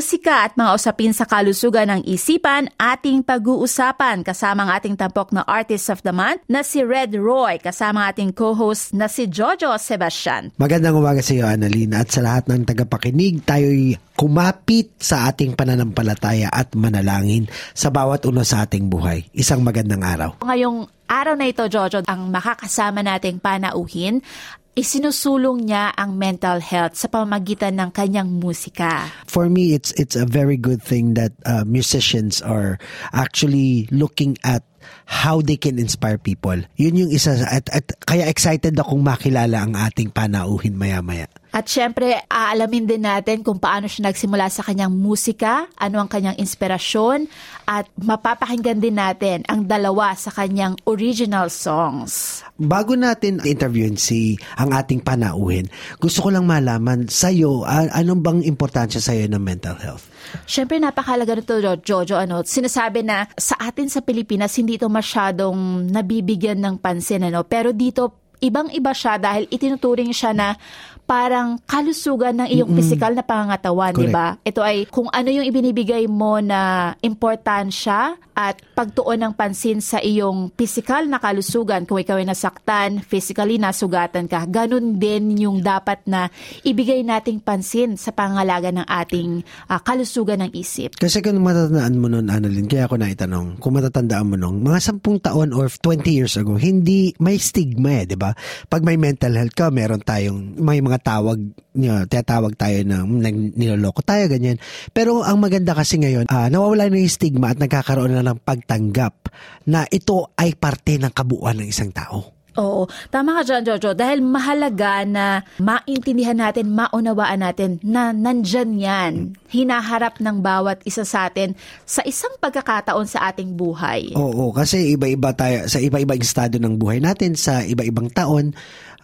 Musika at mga usapin sa kalusugan ng isipan ating pag-uusapan kasama ang ating tampok na Artist of the Month na si Red Roy kasama ang ating co-host na si Jojo Sebastian. Magandang umaga sa iyo, Annalena, at sa lahat ng tagapakinig, tayo'y kumapit sa ating pananampalataya at manalangin sa bawat uno sa ating buhay. Isang magandang araw. Ngayong araw na ito, Jojo, ang makakasama nating panauhin isinusulong niya ang mental health sa pamamagitan ng kanyang musika. For me, it's it's a very good thing that uh, musicians are actually looking at how they can inspire people. Yun yung isa at, at kaya excited akong makilala ang ating panauhin maya-maya. At syempre, aalamin din natin kung paano siya nagsimula sa kanyang musika, ano ang kanyang inspirasyon, at mapapakinggan din natin ang dalawa sa kanyang original songs. Bago natin interviewin si ang ating panauhin, gusto ko lang malaman sa iyo, anong bang importansya sa iyo ng mental health? Syempre, napakalaga nito, Jojo. Ano, sinasabi na sa atin sa Pilipinas, hindi ito masyadong nabibigyan ng pansin. Ano? Pero dito, ibang-iba siya dahil itinuturing siya na parang kalusugan ng iyong mm-hmm. physical na pangangatawan, di ba? Ito ay kung ano yung ibinibigay mo na importansya at pagtuon ng pansin sa iyong physical na kalusugan. Kung ikaw ay nasaktan, physically nasugatan ka, ganun din yung dapat na ibigay nating pansin sa pangalaga ng ating uh, kalusugan ng isip. Kasi kung matatandaan mo noon, Annalyn, kaya ako naitanong, kung matatandaan mo noon, mga sampung taon or 20 years ago, hindi, may stigma eh, di ba? Pag may mental health ka, meron tayong, may mga tawag, you know, tinatawag tayo na niloloko tayo, ganyan. Pero ang maganda kasi ngayon, uh, nawawala na yung stigma at nagkakaroon na ng pagtanggap na ito ay parte ng kabuuan ng isang tao. Oo, tama ka dyan, Jojo. Dahil mahalaga na maintindihan natin, maunawaan natin na nandyan yan, hinaharap ng bawat isa sa atin sa isang pagkakataon sa ating buhay. Oo, kasi iba-iba tayo, sa iba-ibang estado ng buhay natin, sa iba-ibang taon,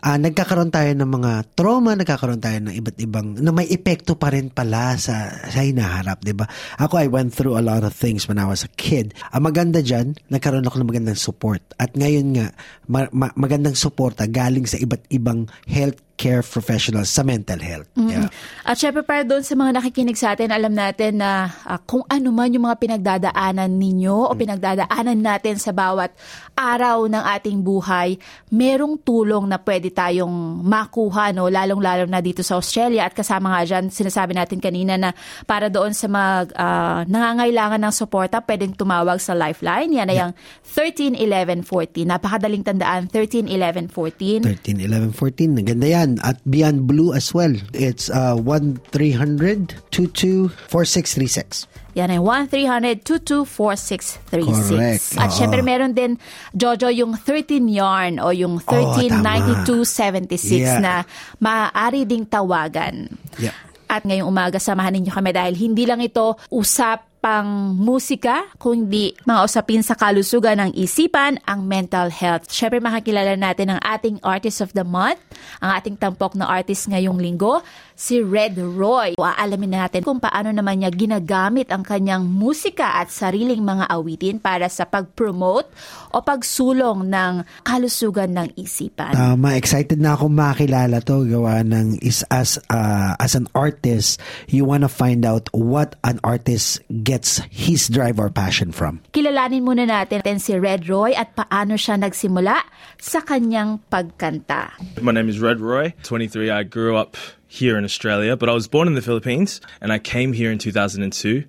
uh, nagkakaroon tayo ng mga trauma, nagkakaroon tayo ng iba't ibang, na may epekto pa rin pala sa, sa hinaharap, di ba? Ako, I went through a lot of things when I was a kid. Ang maganda dyan, nagkaroon ako ng magandang support. At ngayon nga, ma- ma- magandang suporta galing sa iba't ibang health care professionals sa mental health. Mm-hmm. Yeah. At syempre para doon sa mga nakikinig sa atin, alam natin na uh, kung ano man yung mga pinagdadaanan ninyo mm-hmm. o pinagdadaanan natin sa bawat araw ng ating buhay, merong tulong na pwede tayong makuha, no? lalong-lalo na dito sa Australia. At kasama nga dyan, sinasabi natin kanina na para doon sa mga uh, nangangailangan ng suporta, pwedeng tumawag sa Lifeline. Yan ay yeah. ang 13 11 14. Napakadaling tandaan, 13 11 14. 13 11 14. Naganda yan yan at Beyond Blue as well. It's uh, 1-300-224636. Yan ay 1-300-224636. At syempre meron din, Jojo, yung 13 yarn o yung 139276 yeah. na maaari ding tawagan. Yeah. At ngayong umaga, samahan ninyo kami dahil hindi lang ito usap pang musika, kundi mga usapin sa kalusugan ng isipan, ang mental health. Siyempre makakilala natin ang ating Artist of the Month, ang ating tampok na artist ngayong linggo, si Red Roy. Aalamin natin kung paano naman niya ginagamit ang kanyang musika at sariling mga awitin para sa pag-promote o pagsulong ng kalusugan ng isipan. Tama, excited na ako makilala to gawa ng is as uh, as an artist, you wanna find out what an artist gets his drive or passion from. Kilalanin muna natin si Red Roy at paano siya nagsimula sa kanyang pagkanta. My name is Red Roy, 23. I grew up here in Australia, but I was born in the Philippines and I came here in 2002.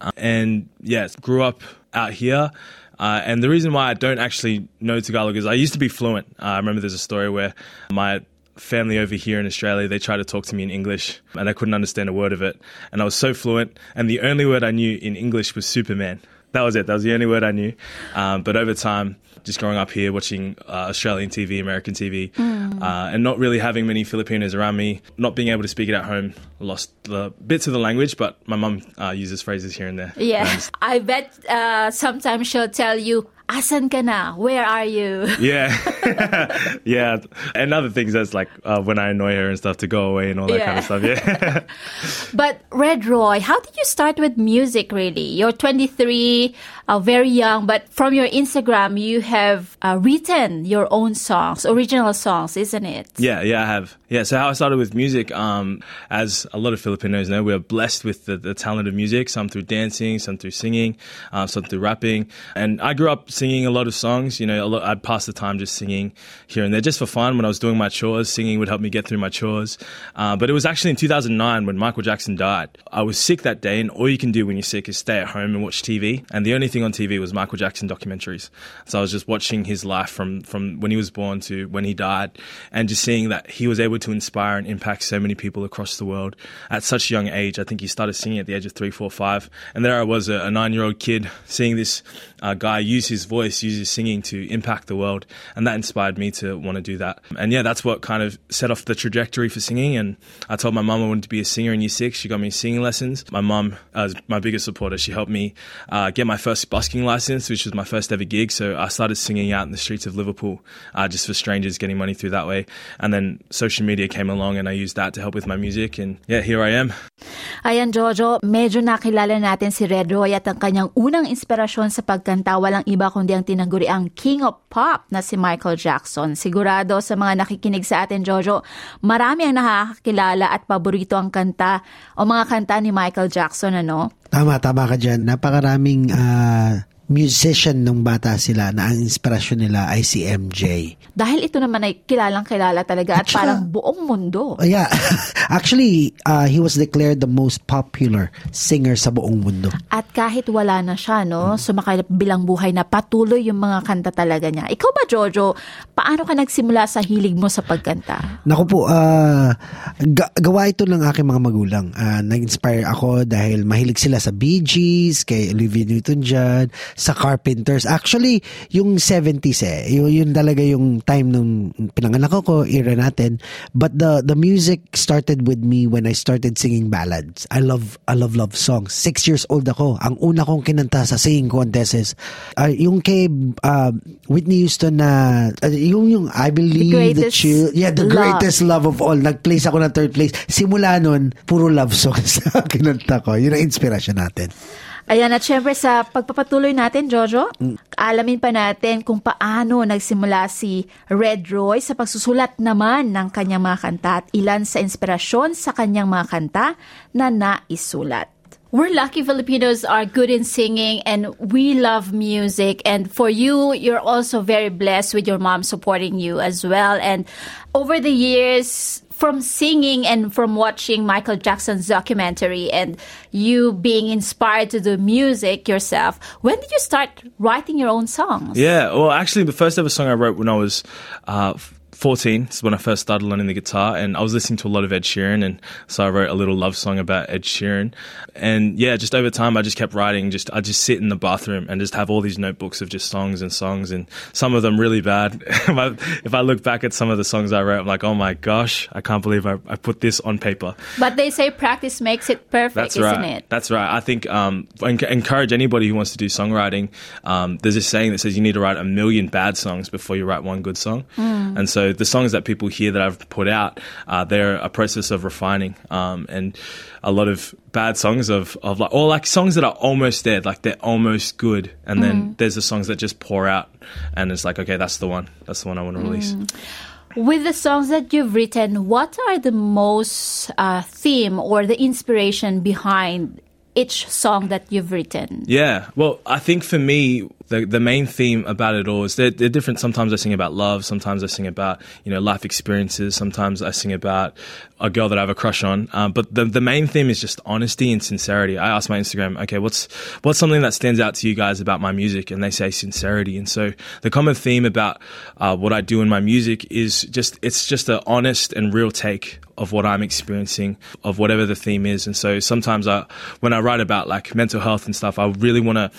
Uh, and yes, grew up out here. Uh, and the reason why I don't actually know Tagalog is I used to be fluent. Uh, I remember there's a story where my family over here in Australia, they tried to talk to me in English and I couldn't understand a word of it. And I was so fluent. And the only word I knew in English was Superman. That was it. That was the only word I knew. Um, but over time, just growing up here, watching uh, Australian TV, American TV, mm. uh, and not really having many Filipinos around me, not being able to speak it at home, lost the bits of the language. But my mum uh, uses phrases here and there. Yeah, I bet uh, sometimes she'll tell you, "Asan ka na? Where are you?" Yeah. yeah, and other things that's like uh, when I annoy her and stuff to go away and all that kind of stuff. Yeah. but Red Roy, how did you start with music? Really, you're 23, uh, very young, but from your Instagram, you have uh, written your own songs, original songs, isn't it? Yeah, yeah, I have. Yeah, so how I started with music, um, as a lot of Filipinos know, we are blessed with the, the talent of music. Some through dancing, some through singing, uh, some through rapping. And I grew up singing a lot of songs. You know, lot, I'd pass the time just singing here and there, just for fun. When I was doing my chores, singing would help me get through my chores. Uh, but it was actually in 2009 when Michael Jackson died. I was sick that day, and all you can do when you're sick is stay at home and watch TV. And the only thing on TV was Michael Jackson documentaries. So I was just watching his life from from when he was born to when he died, and just seeing that he was able to inspire and impact so many people across the world at such a young age. I think he started singing at the age of three, four, five, and there I was, a, a nine-year-old kid, seeing this uh, guy use his voice, use his singing to impact the world, and that inspired me to want to do that. And yeah, that's what kind of set off the trajectory for singing. And I told my mum I wanted to be a singer in year six. She got me singing lessons. My mum, as my biggest supporter, she helped me uh, get my first busking license, which was my first ever gig. So I started singing out in the streets of Liverpool, uh, just for strangers, getting money through that way. And then social media came along, and I used that to help with my music. And yeah, here I am. Ayan, Jojo, medyo nakilala natin si Red Roy at ang kanyang unang inspirasyon sa pagkanta walang iba kundi ang tinaguri ang King of Pop na si Michael Jackson. Sigurado sa mga nakikinig sa atin, Jojo, marami ang nakakakilala at paborito ang kanta o mga kanta ni Michael Jackson, ano? Tama, tama ka dyan. Napakaraming uh, musician nung bata sila na ang inspirasyon nila ay si MJ. Dahil ito naman ay kilalang kilala talaga at, at parang buong mundo. Uh, yeah. Actually, uh, he was declared the most popular singer sa buong mundo. At kahit wala na siya, no, sumakay bilang buhay na patuloy yung mga kanta talaga niya. Ikaw ba, Jojo, paano ka nagsimula sa hilig mo sa pagkanta? Naku po, uh, ga- gawa ito ng aking mga magulang. Uh, nag-inspire ako dahil mahilig sila sa Bee Gees, kay Olivia Newton-John, sa Carpenters. Actually, yung 70s eh, yun, yun talaga yung time nung pinanganak ko, era natin. But the the music started with me when I started singing ballads. I love I love love songs. Six years old ako. Ang una kong kinanta sa singing contest is uh, yung kay uh, Whitney Houston na uh, yung yung I believe the, the chill, yeah, the love. greatest love of all. Nag-place ako ng third place. Simula nun, puro love songs kinanta ko. Yun ang inspiration natin. Ayan, at syempre sa pagpapatuloy natin, Jojo, alamin pa natin kung paano nagsimula si Red Roy sa pagsusulat naman ng kanyang mga kanta at ilan sa inspirasyon sa kanyang mga kanta na naisulat. We're lucky Filipinos are good in singing and we love music. And for you, you're also very blessed with your mom supporting you as well. And over the years, from singing and from watching Michael Jackson's documentary and you being inspired to do music yourself, when did you start writing your own songs? Yeah, well, actually, the first ever song I wrote when I was uh, 14 is when I first started learning the guitar, and I was listening to a lot of Ed Sheeran, and so I wrote a little love song about Ed Sheeran. And yeah, just over time, I just kept writing. Just I just sit in the bathroom and just have all these notebooks of just songs and songs, and some of them really bad. if I look back at some of the songs I wrote, I'm like, oh my gosh, I can't believe I, I put this on paper. But they say practice makes it perfect, That's isn't right. it? That's right. I think um, encourage anybody who wants to do songwriting. Um, there's this saying that says you need to write a million bad songs before you write one good song, mm. and so the songs that people hear that I've put out, uh, they're a process of refining. Um, and a lot of bad songs of, of like, or like songs that are almost there, like they're almost good. And mm. then there's the songs that just pour out and it's like, okay, that's the one. That's the one I want to release. Mm. With the songs that you've written, what are the most uh, theme or the inspiration behind each song that you've written? Yeah, well, I think for me, the the main theme about it all is they're, they're different. Sometimes I sing about love. Sometimes I sing about you know life experiences. Sometimes I sing about a girl that I have a crush on. Um, but the the main theme is just honesty and sincerity. I ask my Instagram, okay, what's what's something that stands out to you guys about my music, and they say sincerity. And so the common theme about uh, what I do in my music is just it's just an honest and real take of what I'm experiencing, of whatever the theme is. And so sometimes I, when I write about like mental health and stuff, I really want to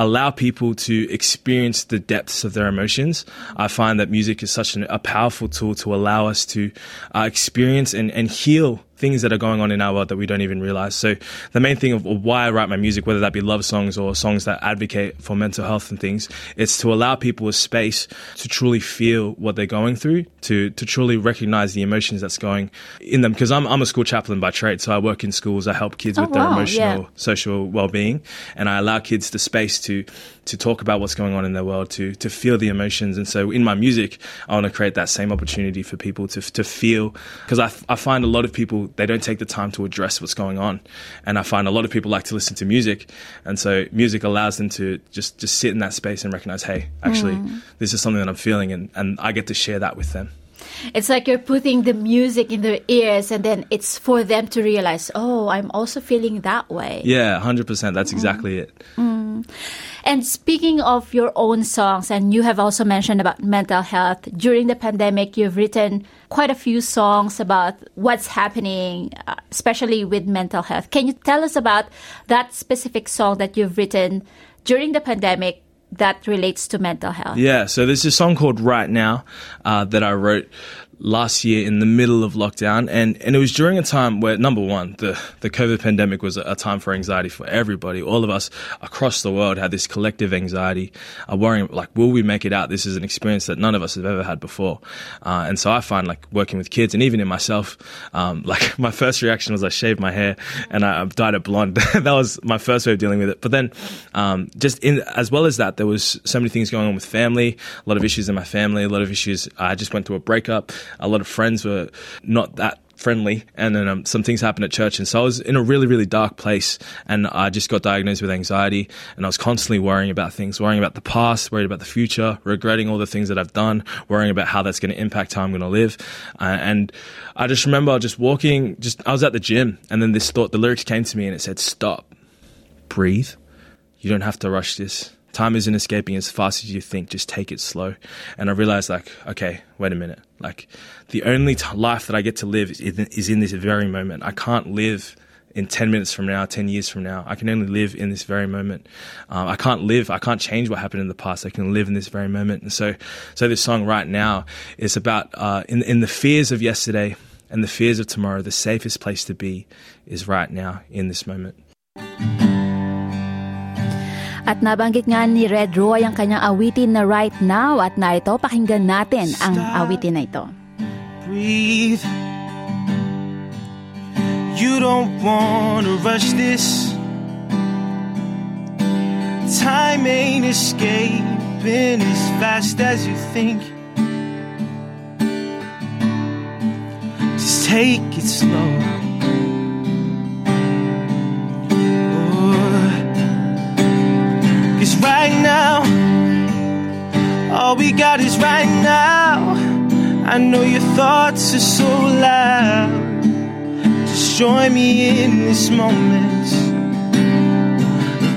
allow people to experience the depths of their emotions. I find that music is such an, a powerful tool to allow us to uh, experience and, and heal things that are going on in our world that we don't even realize. So the main thing of why I write my music, whether that be love songs or songs that advocate for mental health and things, it's to allow people a space to truly feel what they're going through, to to truly recognize the emotions that's going in them. Because I'm I'm a school chaplain by trade, so I work in schools. I help kids Oh, with their emotional, yeah. social well-being, and I allow kids the space to to talk about what's going on in their world, to to feel the emotions. And so in my music, I want to create that same opportunity for people to to feel. Because I I find a lot of people they don't take the time to address what's going on, and I find a lot of people like to listen to music, and so music allows them to just just sit in that space and recognize, hey, actually, mm. this is something that I'm feeling, and and I get to share that with them. It's like you're putting the music in their ears and then it's for them to realize, oh, I'm also feeling that way. Yeah, hundred percent. That's exactly it. And speaking of your own songs, and you have also mentioned about mental health, during the pandemic, you've written quite a few songs about what's happening, uh, especially with mental health. Can you tell us about that specific song that you've written during the pandemic that relates to mental health? Yeah, so there's a song called Right Now uh, that I wrote last year in the middle of lockdown, and, and it was during a time where number one, the the COVID pandemic was a time for anxiety for everybody. All of us across the world had this collective anxiety, uh, worrying like, will we make it out? This is an experience that none of us have ever had before, uh, and so I find like working with kids and even in myself, um, like my first reaction was I shaved my hair and I, dyed it blonde. that was my first way of dealing with it. But then, um, just in as well as that, there was so many things going on with family, a lot of issues in my family, a lot of issues. I just went through a breakup. A lot of friends were not that friendly and then um, some things happened at church and so i was in a really really dark place and i just got diagnosed with anxiety and i was constantly worrying about things worrying about the past worried about the future regretting all the things that i've done worrying about how that's going to impact how i'm going to live uh, and i just remember just walking just i was at the gym and then this thought the lyrics came to me and it said stop. Breathe. You don't have to rush this time isn't escaping as fast as you think. Just take it slow. And i realized like okay wait a minute. Like the only t- life that i get to live is in, is in this very moment. I can't live in 10 minutes from now 10 years from now. I can only live in this very moment. Um, i can't live i can't change what happened in the past. I can live in this very moment. And so so this song right now is about uh, in, in the fears of yesterday and the fears of tomorrow the safest place to be is right now in this moment At nabanggit nga ni Red Roy ang kanyang awitin na Right Now at narito pakinggan natin ang awitin na ito. breathe. You don't want to rush this. Time ain't escaping as fast as you think. Just take it slow. Right now, all we got is right now. I know your thoughts are so loud. Just join me in this moment.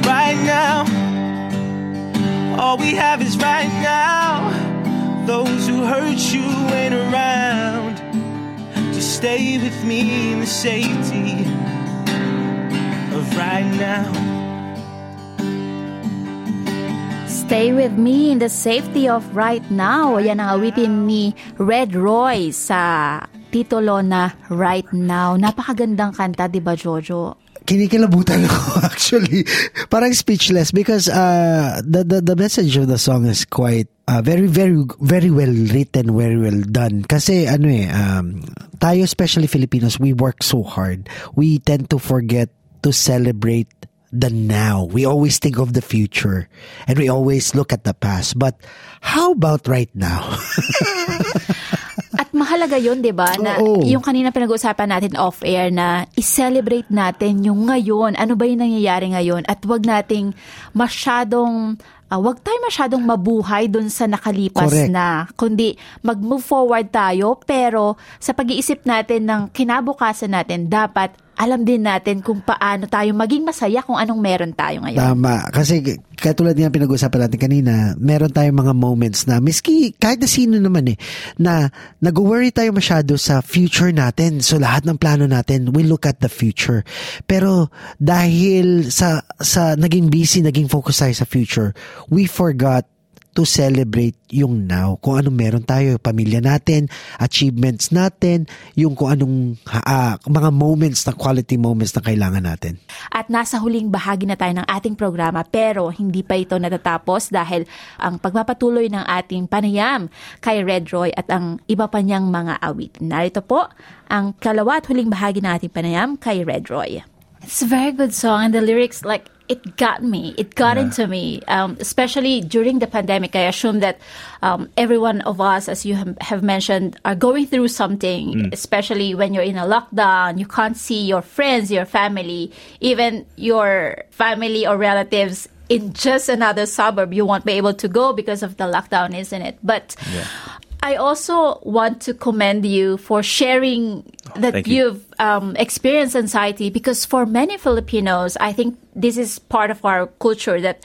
Right now, all we have is right now. Those who hurt you ain't around. Just stay with me in the safety of right now. Stay with me in the safety of right now. Yan ang awitin ni Red Roy sa titulo na Right Now. Napakagandang kanta, di ba Jojo? kinikilabutan ako actually. Parang speechless because uh, the, the the message of the song is quite uh, very very very well written, very well done. Kasi ano eh um, tayo especially Filipinos, we work so hard. We tend to forget to celebrate the now. We always think of the future and we always look at the past. But how about right now? At mahalaga yun, di ba? Na Oo. yung kanina pinag-uusapan natin off-air na i-celebrate natin yung ngayon. Ano ba yung nangyayari ngayon? At wag nating masyadong, ah, wag tayo masyadong mabuhay dun sa nakalipas Correct. na. Kundi mag-move forward tayo, pero sa pag-iisip natin ng kinabukasan natin, dapat alam din natin kung paano tayo maging masaya kung anong meron tayo ngayon. Tama. Kasi katulad nga pinag-usapan natin kanina, meron tayong mga moments na, miski kahit na sino naman eh, na nag-worry tayo masyado sa future natin. So lahat ng plano natin, we look at the future. Pero dahil sa, sa naging busy, naging focus tayo sa future, we forgot to celebrate yung now. Kung anong meron tayo, pamilya natin, achievements natin, yung kung anong ah, mga moments na quality moments na kailangan natin. At nasa huling bahagi na tayo ng ating programa pero hindi pa ito natatapos dahil ang pagpapatuloy ng ating panayam kay Red Roy at ang iba pa niyang mga awit. Narito po ang kalawa at huling bahagi ng ating panayam kay Red Roy. It's a very good song and the lyrics like it got me. It got Yeah. into me, um, especially during the pandemic. I assume that um, every one of us, as you have, have mentioned, are going through something, especially when you're in a lockdown. You can't see your friends, your family, even your family or relatives in just another suburb. You won't be able to go because of the lockdown, isn't it? But I also want to commend you for sharing that thank you. you've um, experienced anxiety because for many Filipinos, I think this is part of our culture that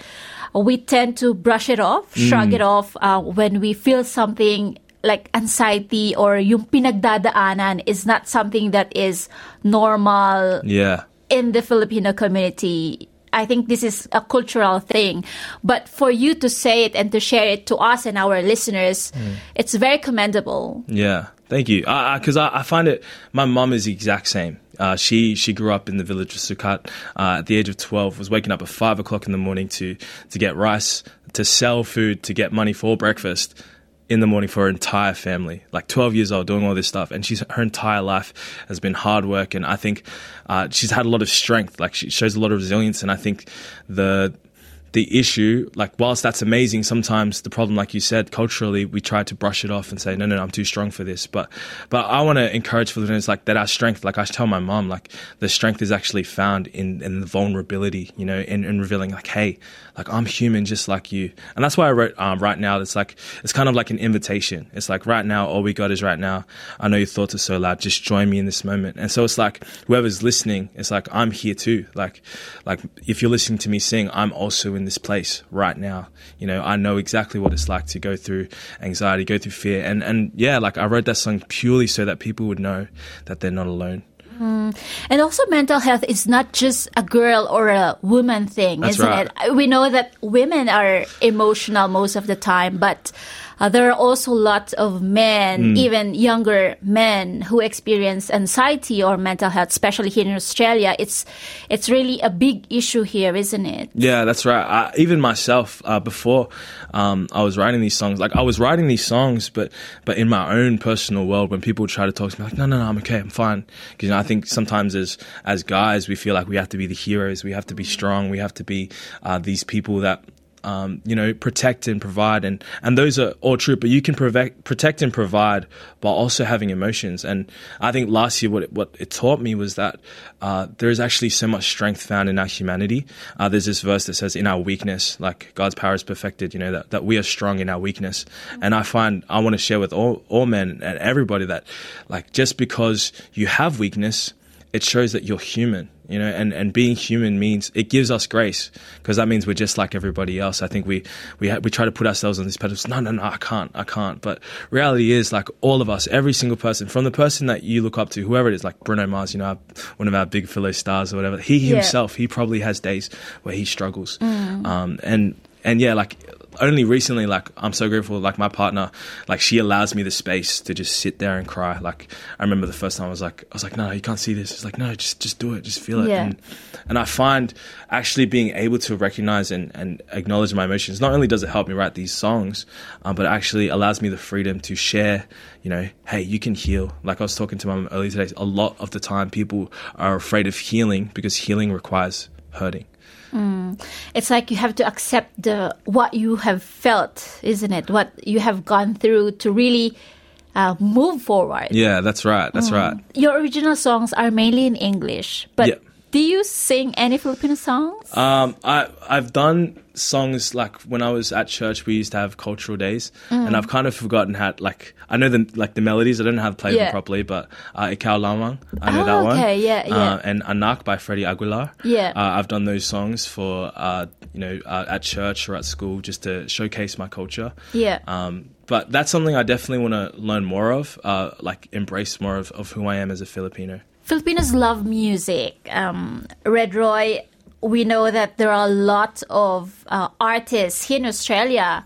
we tend to brush it off, shrug it off uh, when we feel something like anxiety or yung pinagdadaanan is not something that is normal Yeah. in the Filipino community. I think this is a cultural thing. But for you to say it and to share it to us and our listeners, it's very commendable. Yeah, thank you. Because I, I, find it. My mum is the exact same. Uh, she she grew up in the village of Sucat. Uh, at the age of twelve, was waking up at five o'clock in the morning to to get rice, to sell food, to get money for breakfast in the morning for her entire family. Like twelve years old, doing all this stuff, and she's her entire life has been hard work. And I think uh, she's had a lot of strength. Like she shows a lot of resilience. And I think the the issue, like whilst that's amazing, sometimes the problem, like you said, culturally, we try to brush it off and say, no, no, no I'm too strong for this. But, but I want to encourage Filipinos like that. Our strength, like I tell my mom, like the strength is actually found in, in the vulnerability, you know, in, in revealing like, hey, like I'm human just like you. And that's why I wrote um, right now. It's like it's kind of like an invitation. It's like right now, all we got is right now. I know your thoughts are so loud. Just join me in this moment. And so it's like whoever's listening, it's like I'm here too. Like, like if you're listening to me sing, I'm also in this place right now. You know, I know exactly what it's like to go through anxiety, go through fear, and and yeah, like I wrote that song purely so that people would know that they're not alone. Hmm. And also, mental health is not just a girl or a woman thing, That's isn't right. it? We know that women are emotional most of the time, but uh, there are also lots of men, Hmm. even younger men, who experience anxiety or mental health, especially here in Australia. It's it's really a big issue here, isn't it? Yeah, that's right. I, even myself, uh, before um, I was writing these songs, like I was writing these songs, but but in my own personal world, when people try to talk to me, like, no, no, no, I'm okay, I'm fine. Because you know, I think sometimes as as guys, we feel like we have to be the heroes, we have to be strong, we have to be uh, these people that. Um, you know, protect and provide, and and those are all true. But you can protect, protect and provide by also having emotions. And I think last year, what it, what it taught me was that uh, there is actually so much strength found in our humanity. Uh, there's this verse that says, "In our weakness, like God's power is perfected." You know that that we are strong in our weakness. And I find I want to share with all all men and everybody that, like, just because you have weakness, it shows that you're human you know and, and being human means it gives us grace because that means we're just like everybody else. I think we we ha- we try to put ourselves on this pedestal. No no no i can't i can't. But reality is like all of us every single person from the person that you look up to whoever it is like bruno mars you know one of our big fellow stars or whatever he Yeah. himself he probably has days where he struggles. Um and and yeah like only recently like i'm so grateful like my partner like she allows me the space to just sit there and cry. Like i remember the first time i was like i was like no you can't see this. It's like no just just do it. Just feel it. Yeah. and, and i find actually being able to recognize and, and acknowledge my emotions not only does it help me write these songs um, but it actually allows me the freedom to share you know hey you can heal. Like i was talking to my mum earlier today a lot of the time people are afraid of healing because healing requires hurting It's like you have to accept the what you have felt, isn't it? What you have gone through to really uh, move forward. yeah that's right that's right Your original songs are mainly in English, but Yeah. Do you sing any Filipino songs? Um, I I've done songs like when I was at church. We used to have cultural days, and I've kind of forgotten how. Like I know the like the melodies. I don't know how to play Yeah. them properly, but uh, Ikaw Lamang, I know Oh, that one. okay, yeah, yeah. Uh, and Anak by Freddie Aguilar. Yeah. uh, I've done those songs for uh, you know uh, at church or at school just to showcase my culture. Yeah. Um, but that's something I definitely want to learn more of. Uh, like embrace more of, of who I am as a Filipino. Filipinos love music. Um, Red Roy, we know that there are a lot of uh, artists here in Australia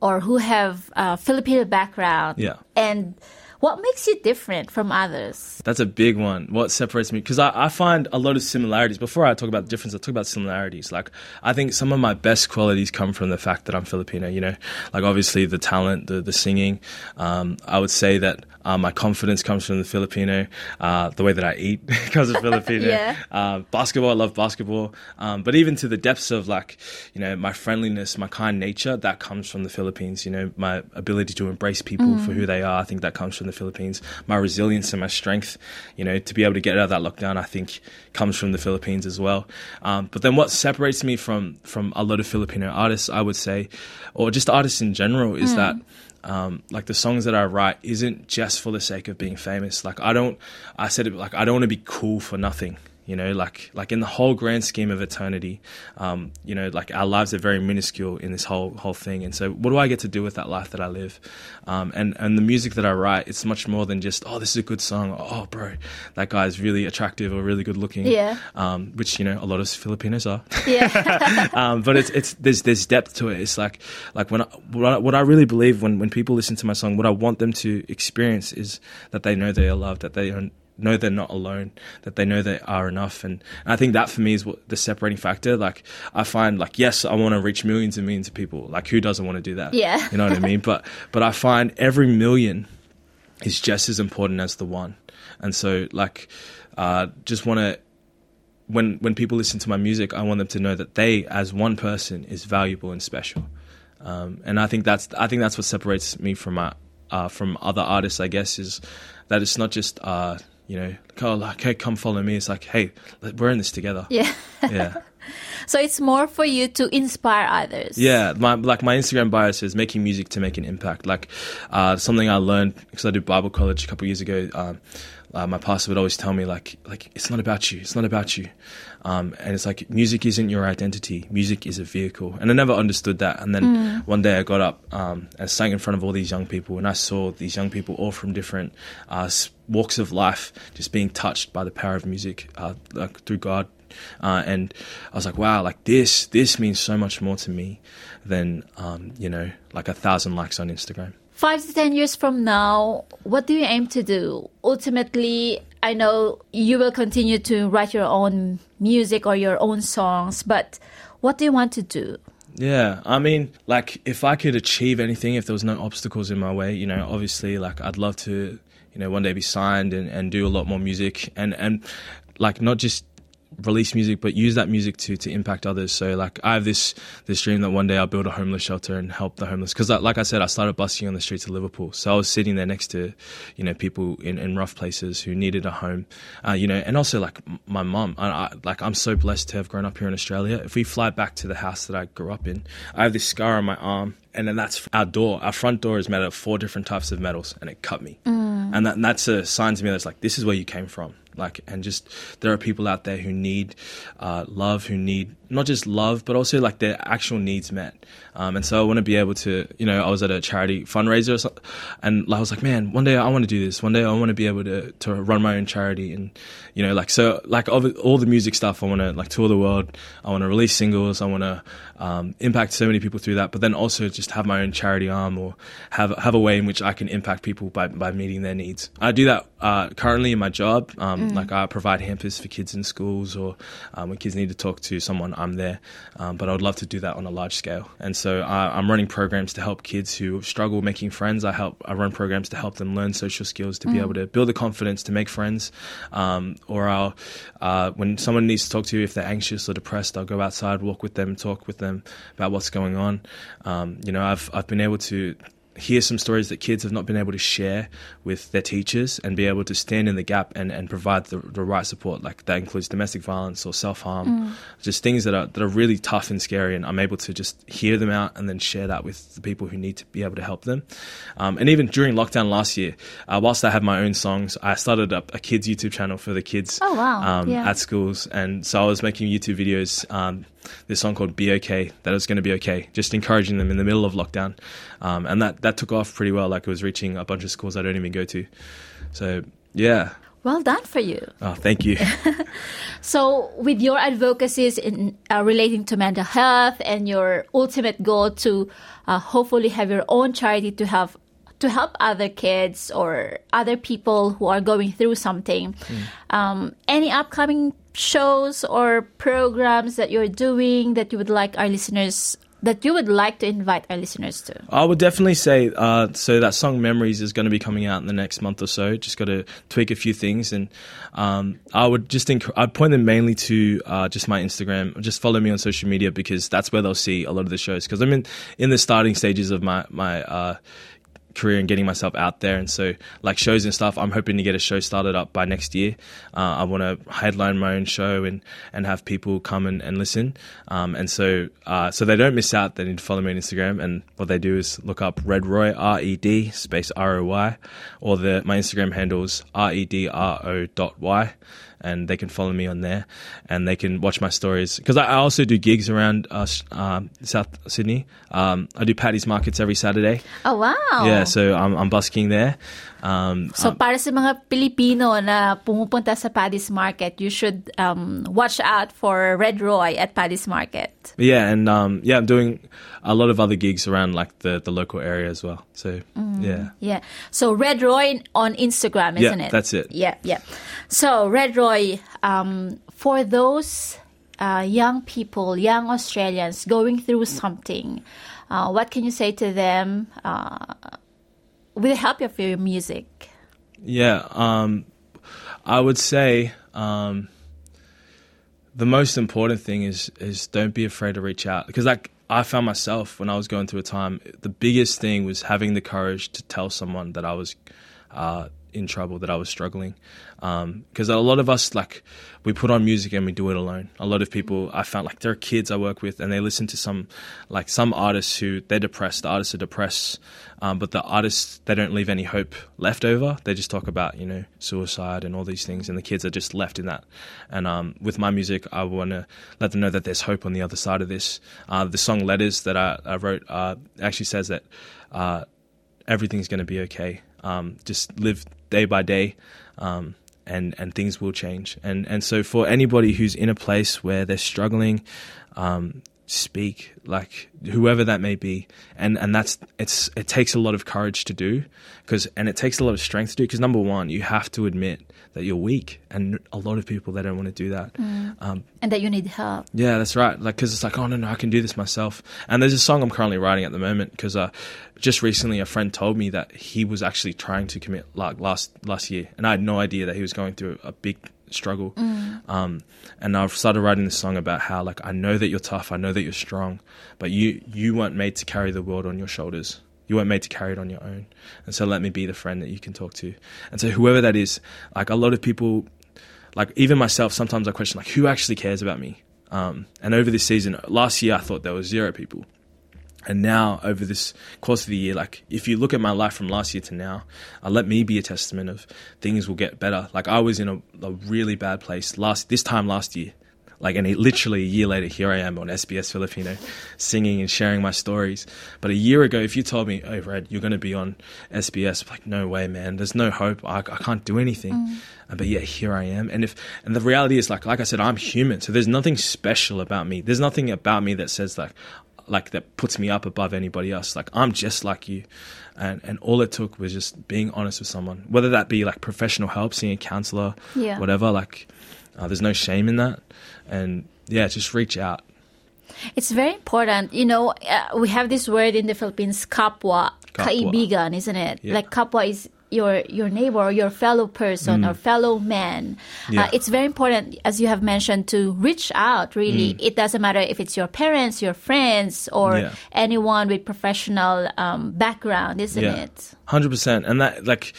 or who have a Filipino background. Yeah. And what makes you different from others? That's a big one. What separates me? Because I, I find a lot of similarities. Before I talk about the difference, I talk about similarities. Like, I think some of my best qualities come from the fact that I'm Filipino, you know? Like, obviously, the talent, the, the singing. Um, I would say that uh, my confidence comes from the Filipino. Uh, the way that I eat comes from Filipino. Yeah. Uh, basketball, I love basketball. Um, but even to the depths of like, you know, my friendliness, my kind nature, that comes from the Philippines. You know, my ability to embrace people for who they are, I think that comes from the Philippines. My resilience and my strength, you know, to be able to get out of that lockdown, I think comes from the Philippines as well. Um, but then what separates me from from a lot of Filipino artists, I would say, or just artists in general, is that um, like the songs that I write isn't just for the sake of being famous. Like I don't, I said it like I don't want to be cool for nothing. You know, like like in the whole grand scheme of eternity, um, you know, like our lives are very minuscule in this whole whole thing. And so, what do I get to do with that life that I live? Um, and and the music that I write, it's much more than just oh, this is a good song. Oh, bro, that guy's really attractive or really good looking. Yeah. Um, which you know a lot of Filipinos are Yeah. um, but it's it's there's there's depth to it. It's like like when I, what I, what I really believe when when people listen to my song, what I want them to experience is that they know they are loved, that they are, know they're not alone, that they know they are enough, and, and I think that for me is what the separating factor. Like I find like yes, I want to reach millions and millions of people. Like who doesn't want to do that? Yeah. you know what I mean. But but I find every million is just as important as the one, and so like uh, just want to when when people listen to my music, I want them to know that they, as one person, is valuable and special. Um, and I think that's I think that's what separates me from my uh, from other artists. I guess is that it's not just uh, you know, like, oh, like, hey, come follow me. It's like, hey, we're in this together. yeah. Yeah. So it's more for you to inspire others. Yeah, my like my Instagram bio says making music to make an impact. Like uh, something I learned because I did Bible college a couple of years ago. Um, uh, my pastor would always tell me like like it's not about you, it's not about you, um, and it's like music isn't your identity. Music is a vehicle, and I never understood that. And then one day I got up um, and sang in front of all these young people, and I saw these young people all from different uh, walks of life just being touched by the power of music uh, like through God uh, and I was like, wow, like this, this means so much more to me than, um, you know, like a thousand likes on Instagram. Five to ten years from now, what do you aim to do? Ultimately, I know you will continue to write your own music or your own songs, but what do you want to do? Yeah, I mean, like if I could achieve anything, if there was no obstacles in my way, you know, obviously, like I'd love to, you know, one day be signed and, and do a lot more music and and like not just release music, but use that music to to impact others. So like I have this this dream that one day I'll build a homeless shelter and help the homeless. Because like, like I said, I started busking on the streets of Liverpool, so I was sitting there next to, you know, people in, in rough places who needed a home, uh, you know, and also like my mum. I, like I'm so blessed to have grown up here in Australia. If we fly back to the house that I grew up in, I have this scar on my arm. And then that's our door. Our front door is made out of four different types of metals, and it cut me. And that, that's a sign to me that's like, this is where you came from like and just there are people out there who need uh, love who need not just love but also like their actual needs met. Um, and so i want to be able to you know i was at a charity fundraiser or something, and i was like man one day i want to do this. One day i want to be able to, to run my own charity and you know like so like all the, all the music stuff i want to like tour the world. I want to release singles. I want to um, impact so many people through that but then also just have my own charity arm or have have a way in which i can impact people by, by meeting their needs i do that uh, currently in my job um, like I provide hampers for kids in schools, or um, when kids need to talk to someone, I'm there. Um, but I would love to do that on a large scale. And so I, I'm running programs to help kids who struggle making friends. I help. I run programs to help them learn social skills to be able to build the confidence to make friends. Um, or I'll, uh, when someone needs to talk to you, if they're anxious or depressed, I'll go outside, walk with them, talk with them about what's going on. Um, you know, I've I've been able to hear some stories that kids have not been able to share with their teachers and be able to stand in the gap and, and provide the, the right support. Like that includes domestic violence or self harm, just things that are that are really tough and scary. And I'm able to just hear them out and then share that with the people who need to be able to help them. Um, and even during lockdown last year, uh, whilst I had my own songs, I started up a kids YouTube channel for the kids Oh, wow. um, Yeah. at schools, and so I was making YouTube videos. Um, this song called "Be Okay," that was going to be okay, just encouraging them in the middle of lockdown, um, and that that took off pretty well. Like it was reaching a bunch of schools I don't even go to. So yeah, Well done for you. Oh, thank you. So, with your advocacies in uh, relating to mental health and your ultimate goal to uh, hopefully have your own charity to have to help other kids or other people who are going through something, um, any upcoming shows or programs that you're doing that you would like our listeners that you would like to invite our listeners to? I would definitely say uh, so that song "Memories" is going to be coming out in the next month or so. Just got to tweak a few things, and um, I would just enc- I'd point them mainly to uh, just my Instagram. Just follow me on social media because that's where they'll see a lot of the shows. Because I'm in in the starting stages of my my. Uh, career and getting myself out there. And so like shows and stuff i'm hoping to get a show started up by next year. Uh, i want to headline my own show and and have people come and, and listen. Um, and so uh, so they don't miss out. They need to follow me on instagram. And what they do is look up red roy r-e-d space r-o-y or the my instagram handles r-e-d-r-o dot y and they can follow me on there and they can watch my stories because I, I also do gigs around uh, um, South Sydney. Um, I do Paddy's markets every Saturday. Oh, wow. Yeah, so I'm, I'm busking there. Um, So para sa mga Pilipino na pumupunta sa Paddy's Market, you should um, watch out for Red Roy at Paddy's Market. Yeah, and um, yeah, I'm doing a lot of other gigs around like the, the local area as well. So yeah, Yeah. So Red Roy on Instagram, isn't it? that's it. Yeah, yeah. So Red Roy, um, for those uh, young people, young Australians going through something, uh, what can you say to them uh, with the help of your music? yeah. Um, I would say um, the most important thing is is don't be afraid to reach out. Because like I found myself when I was going through a time, the biggest thing was having the courage to tell someone that I was uh, in trouble, that I was struggling. Because a lot of us, like, we put on music and we do it alone. A lot of people, I found, like, there are kids I work with and they listen to some, like, some artists who they're depressed. The artists are depressed, um, but the artists they don't leave any hope left over. They just talk about, you know, suicide and all these things, and the kids are just left in that. And um, with my music, I want to let them know that there's hope on the other side of this. Uh, the song "Letters" that I, I wrote uh, actually says that. Uh, everything's going to be okay. Um, just live day by day, um, and and things will change. And and so for anybody who's in a place where they're struggling, um, speak like whoever that may be. And and that's it's it takes a lot of courage to do because and it takes a lot of strength to do because number one you have to admit that you're weak and a lot of people they don't want to do that. Um, And that you need help. yeah, that's right. Like, because it's like, oh no, no, I can do this myself. And there's a song I'm currently writing at the moment because uh, just recently a friend told me that he was actually trying to commit like last last year, and I had no idea that he was going through a big struggle. Um, and I've started writing this song about how like I know that you're tough, I know that you're strong, but you you weren't made to carry the world on your shoulders. You weren't made to carry it on your own. And so let me be the friend that you can talk to. And so whoever that is, like a lot of people like even myself sometimes i question like who actually cares about me um, and over this season last year i thought there was zero people and now over this course of the year like if you look at my life from last year to now uh, let me be a testament of things will get better like i was in a, a really bad place last this time last year like and literally a year later here i am on sbs filipino singing and sharing my stories. But a year ago if you told me oh red you're going to be on sbs like no way man. There's no hope. I, I can't do anything. Uh, but yeah here i am. And if and the reality is like like i said i'm human. So there's nothing special about me. There's nothing about me that says like like that puts me up above anybody else. Like i'm just like you. And and all it took was just being honest with someone whether that be like professional help seeing a counselor Yeah. whatever like uh, there's no shame in that and yeah just reach out It's very important. You know, uh, we have this word in the Philippines, kapwa, Kapwa. kaibigan, isn't it? Yeah. Like kapwa is your your neighbor or your fellow person or fellow man. Mm. Yeah. Uh, it's very important, as you have mentioned, to reach out. Really, it doesn't matter if it's your parents, your friends, or Mm. Yeah. anyone with professional um, background, isn't yeah it? 100% and that like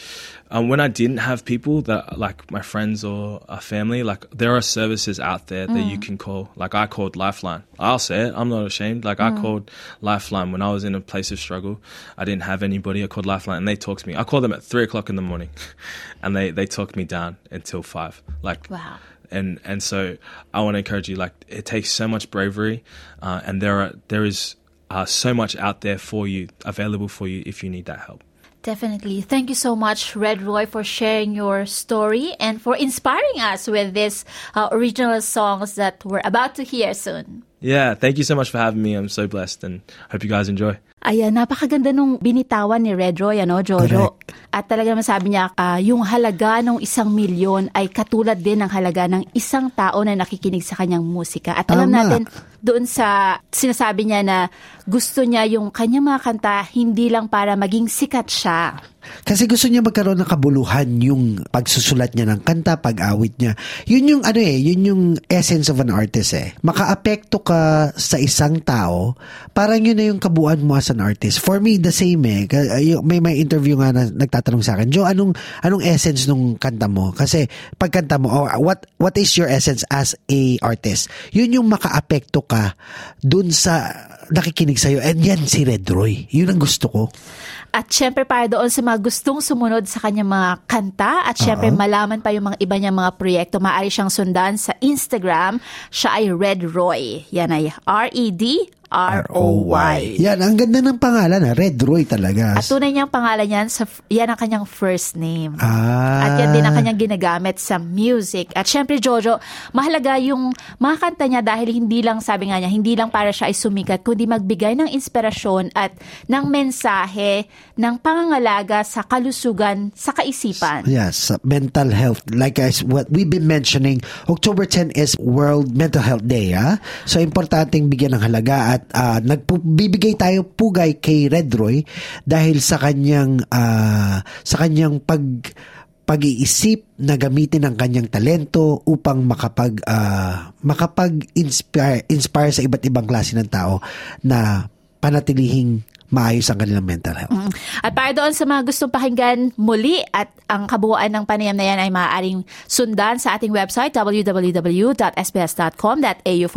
um, when i didn't have people that like my friends or a family like there are services out there that you can call. Like i called lifeline. I'll say it. I'm not ashamed. Like i called lifeline when i was in a place of struggle. I didn't have anybody. I called lifeline and they talked to me. I called them at three o'clock in the morning and they they talked me down until five. Like Wow. and and so I want to encourage you. Like it takes so much bravery, uh, and there are there is uh, so much out there for you, available for you if you need that help. Definitely. Thank you so much, Red Roy, for sharing your story and for inspiring us with these uh, original songs that we're about to hear soon. Yeah, thank you so much for having me. I'm so blessed and hope you guys enjoy. Ayan, napakaganda nung binitawan ni Red Roy, ano, Jojo? At talaga naman sabi niya, uh, yung halaga ng isang milyon ay katulad din ng halaga ng isang tao na nakikinig sa kanyang musika. At alam Tama. natin, doon sa sinasabi niya na gusto niya yung kanyang mga kanta hindi lang para maging sikat siya. Kasi gusto niya magkaroon ng kabuluhan yung pagsusulat niya ng kanta, pag-awit niya. Yun yung ano eh, yun yung essence of an artist eh. Makaapekto ka sa isang tao, parang yun na yung kabuuan mo as an artist. For me, the same eh. May may interview nga na nagtatanong sa akin, Joe, anong anong essence nung kanta mo? Kasi pag kanta mo, oh, what what is your essence as a artist? Yun yung makaapekto ka dun sa nakikinig sa'yo. And yan si Red Roy. Yun ang gusto ko. At syempre para doon sa mga gustong sumunod sa kanyang mga kanta at syempre malaman pa yung mga iba niyang mga proyekto, maaari siyang sundan sa Instagram. Siya ay Red Roy. Yan ay R-E-D R-O-Y. Yan, ang ganda ng pangalan ha. Red Roy talaga. At tunay niyang pangalan yan, sa, yan ang kanyang first name. Ah. At yan din ang kanyang ginagamit sa music. At syempre, Jojo, mahalaga yung mga kanta niya dahil hindi lang, sabi nga niya, hindi lang para siya ay sumikat, kundi magbigay ng inspirasyon at ng mensahe ng pangangalaga sa kalusugan sa kaisipan. Yes, mental health. Like as what we've been mentioning, October 10 is World Mental Health Day. Ha? So, importanteng bigyan ng halaga at uh, nagbibigay tayo pugay kay Red Roy dahil sa kanyang ah, sa kanyang pag pag-iisip na gamitin ang kanyang talento upang makapag ah, makapag-inspire inspire sa iba't ibang klase ng tao na panatilihing maayos ang kanilang mental health. Mm. At para doon sa mga gustong pakinggan muli at ang kabuuan ng panayam na yan ay maaaring sundan sa ating website www.sbs.com.au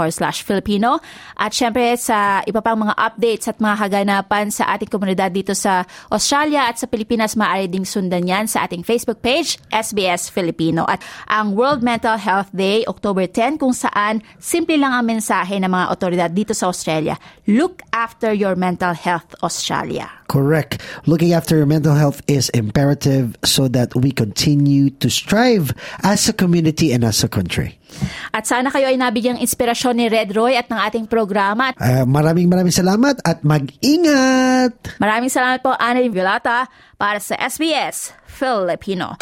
slash Filipino. At syempre sa iba pang mga updates at mga kaganapan sa ating komunidad dito sa Australia at sa Pilipinas, maaari ding sundan yan sa ating Facebook page, SBS Filipino. At ang World Mental Health Day, October 10, kung saan simple lang ang mensahe ng mga otoridad dito sa Australia. Look after your mental health, Australia. Correct. Looking after your mental health is imperative so that we continue to strive as a community and as a country. At sana kayo ay nabigyang inspirasyon ni Red Roy at ng ating programa. Uh, maraming maraming salamat at mag-ingat! Maraming salamat po, Annalyn Violata, para sa SBS Filipino.